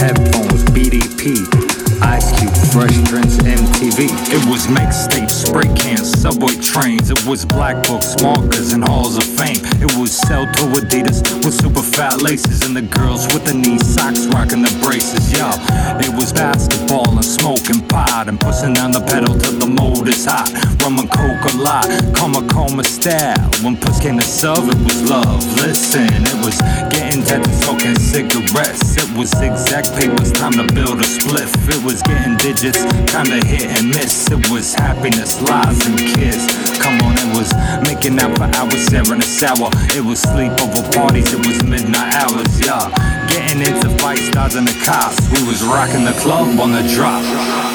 headphones, BDP. Ice Cube, fresh drinks, MTV. It was mixtape, spray cans, subway trains. It was black books, markers, and halls of fame. It was shell toe Adidas with super fat laces, and the girls with the knee socks rocking the braces. Yo, it was basketball and smoking pot and pushing down the pedal till the motor's hot. Rum and coke a lot, coma coma style. When push came to shove, it was love. Listen, it was getting and smoking cigarettes. It was exact papers, time to build a spliff. It was getting digits, time to hit and miss. It was happiness, lies, and kiss. Come on, it was making out for hours, sharing a shower. It was sleepover parties, it was midnight hours, yeah. Getting into fight lights, dodging the cops. We was rocking the club on the drop.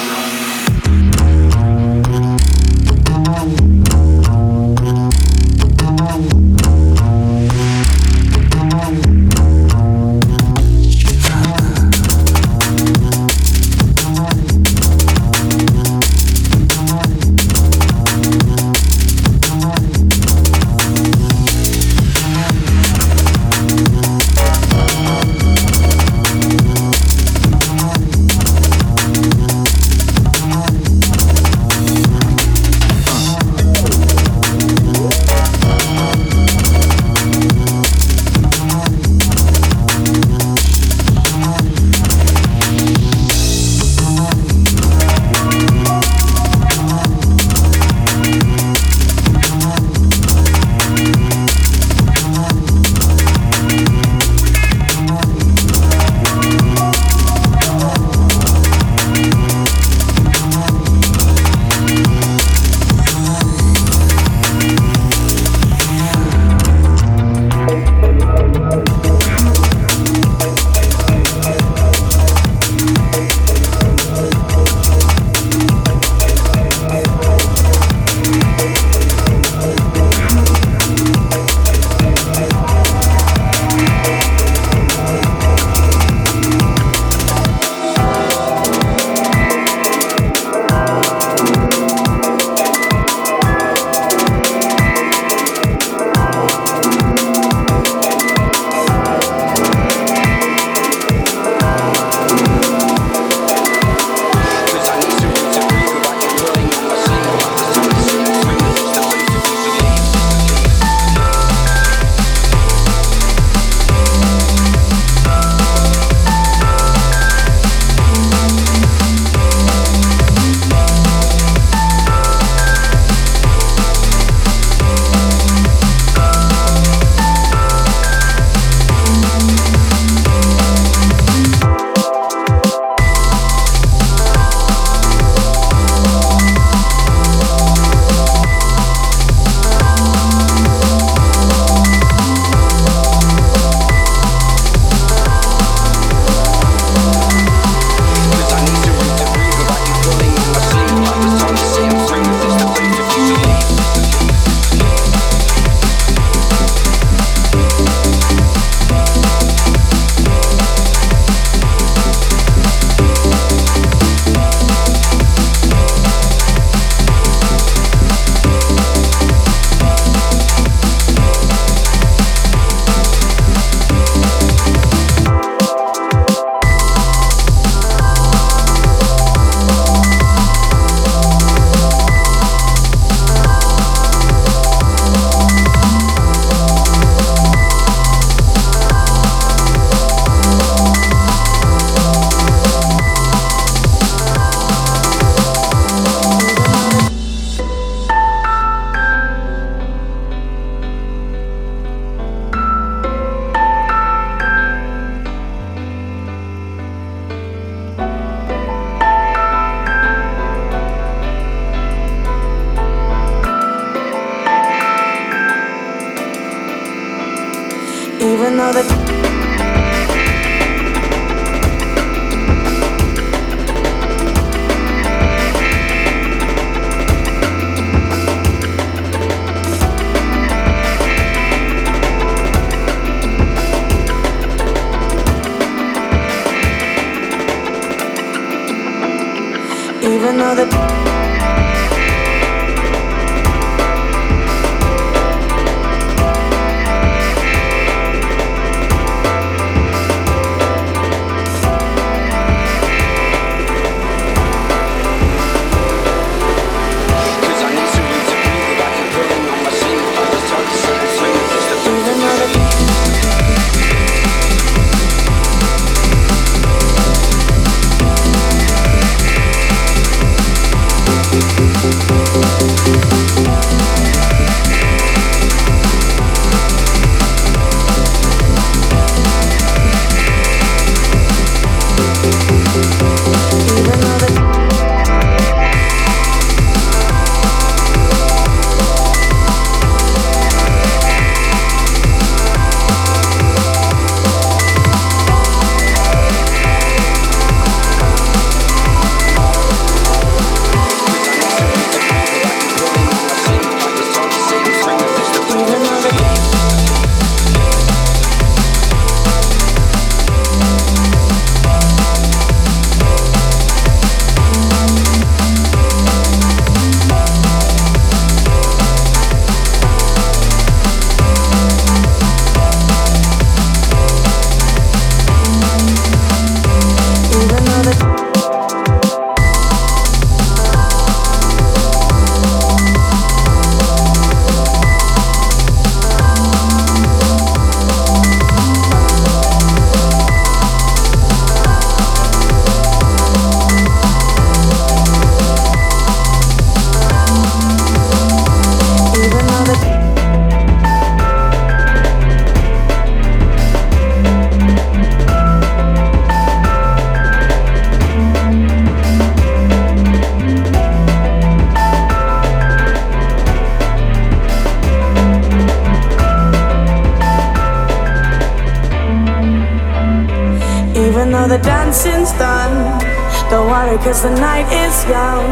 worry cause the night is young.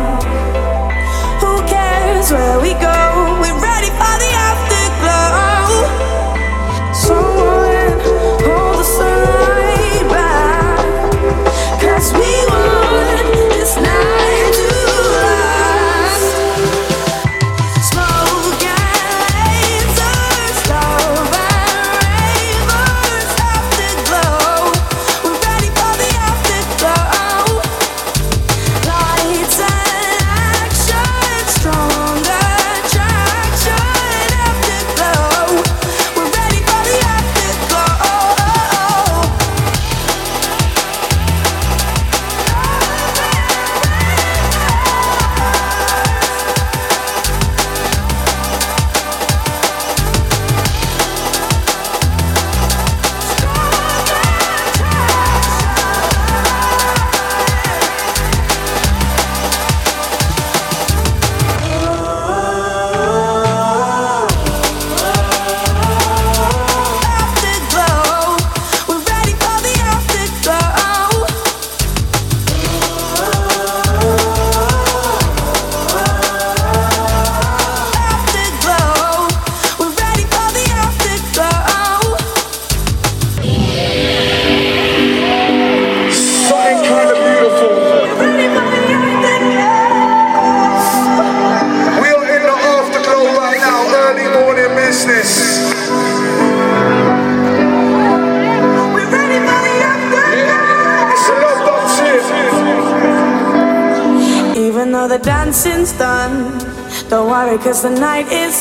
Who cares where we go, we're ready for the afternoon.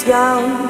young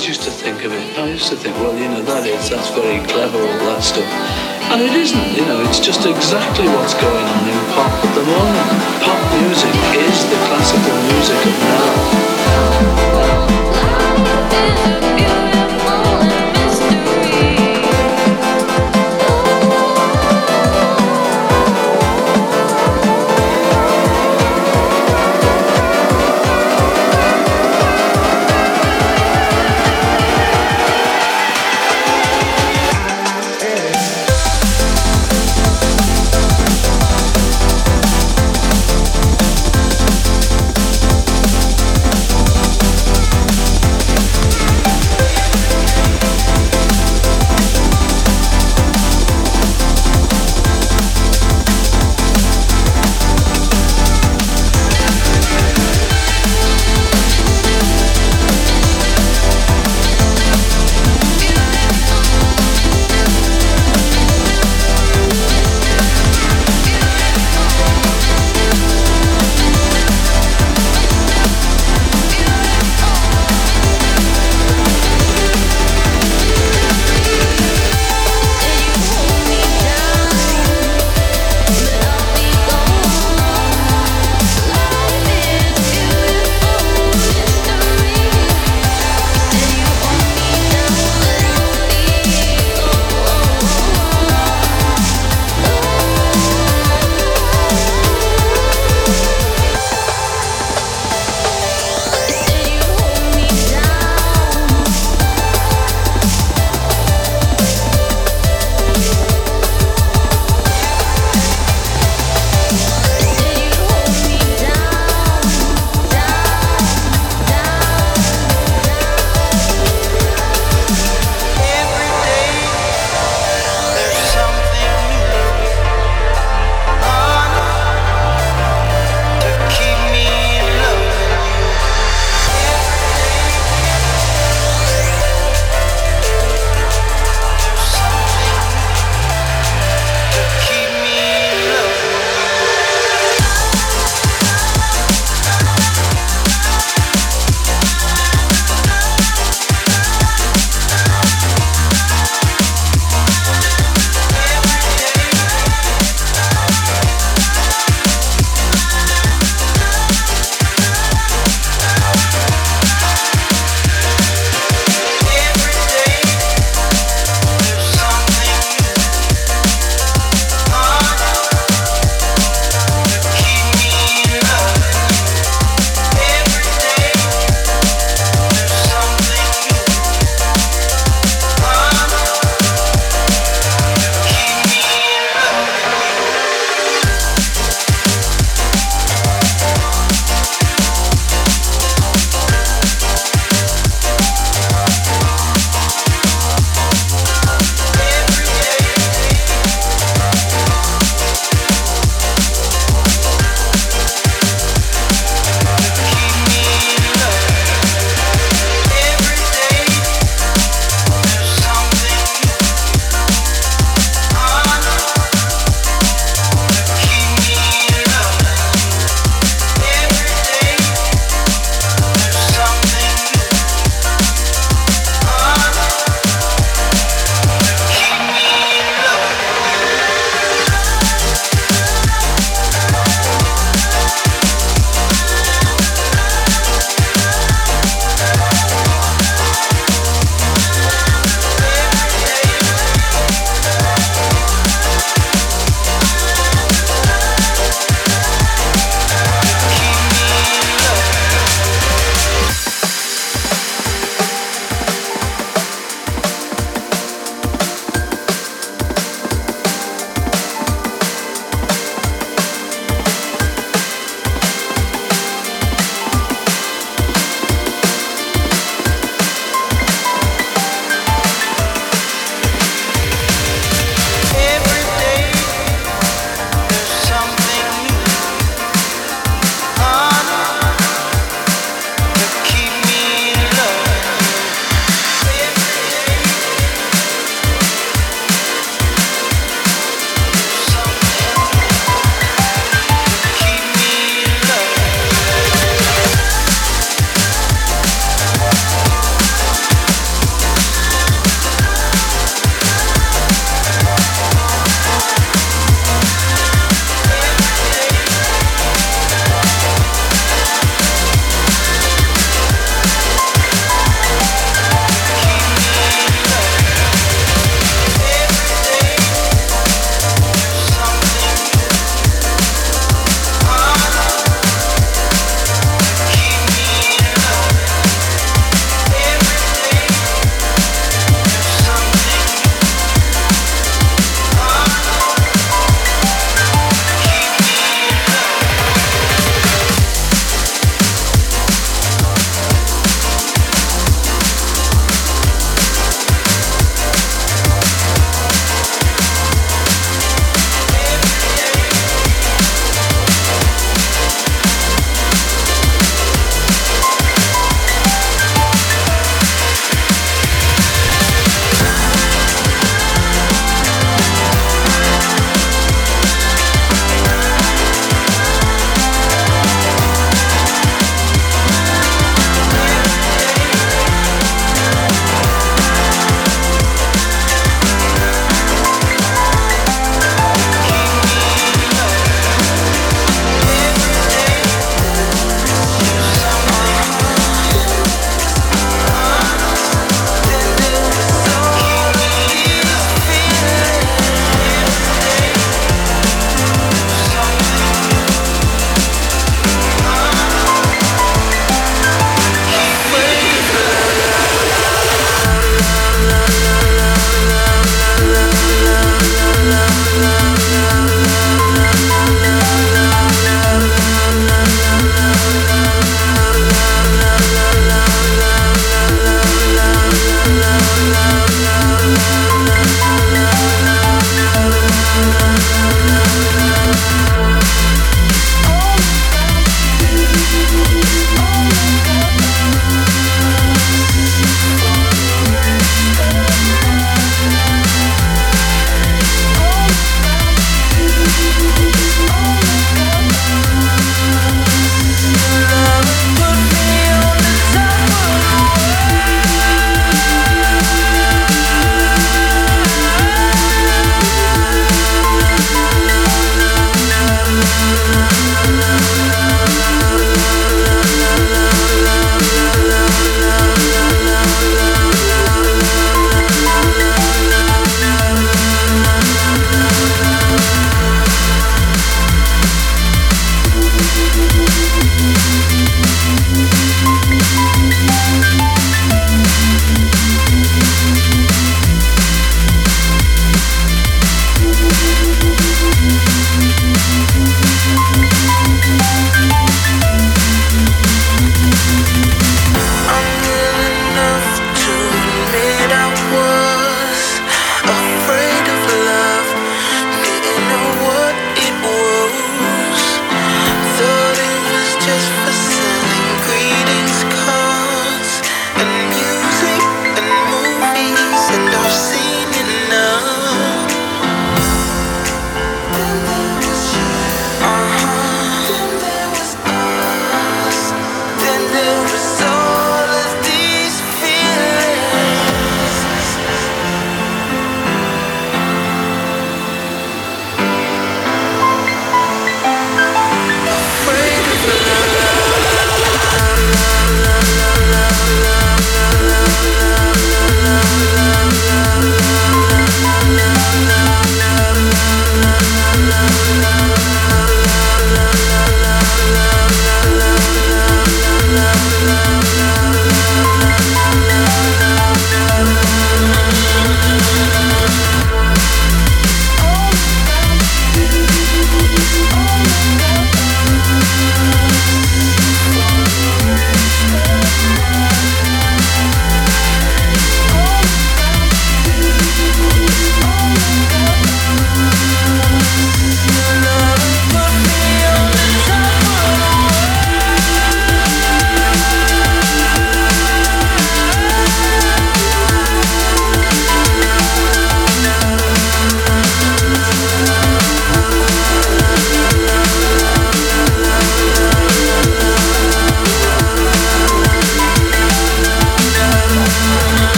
always used to think of it. I used to think, well, you know, that is, that's very clever, all that stuff. And it isn't, you know, it's just exactly what's going on in pop at the moment. Pop music is the classical music of now.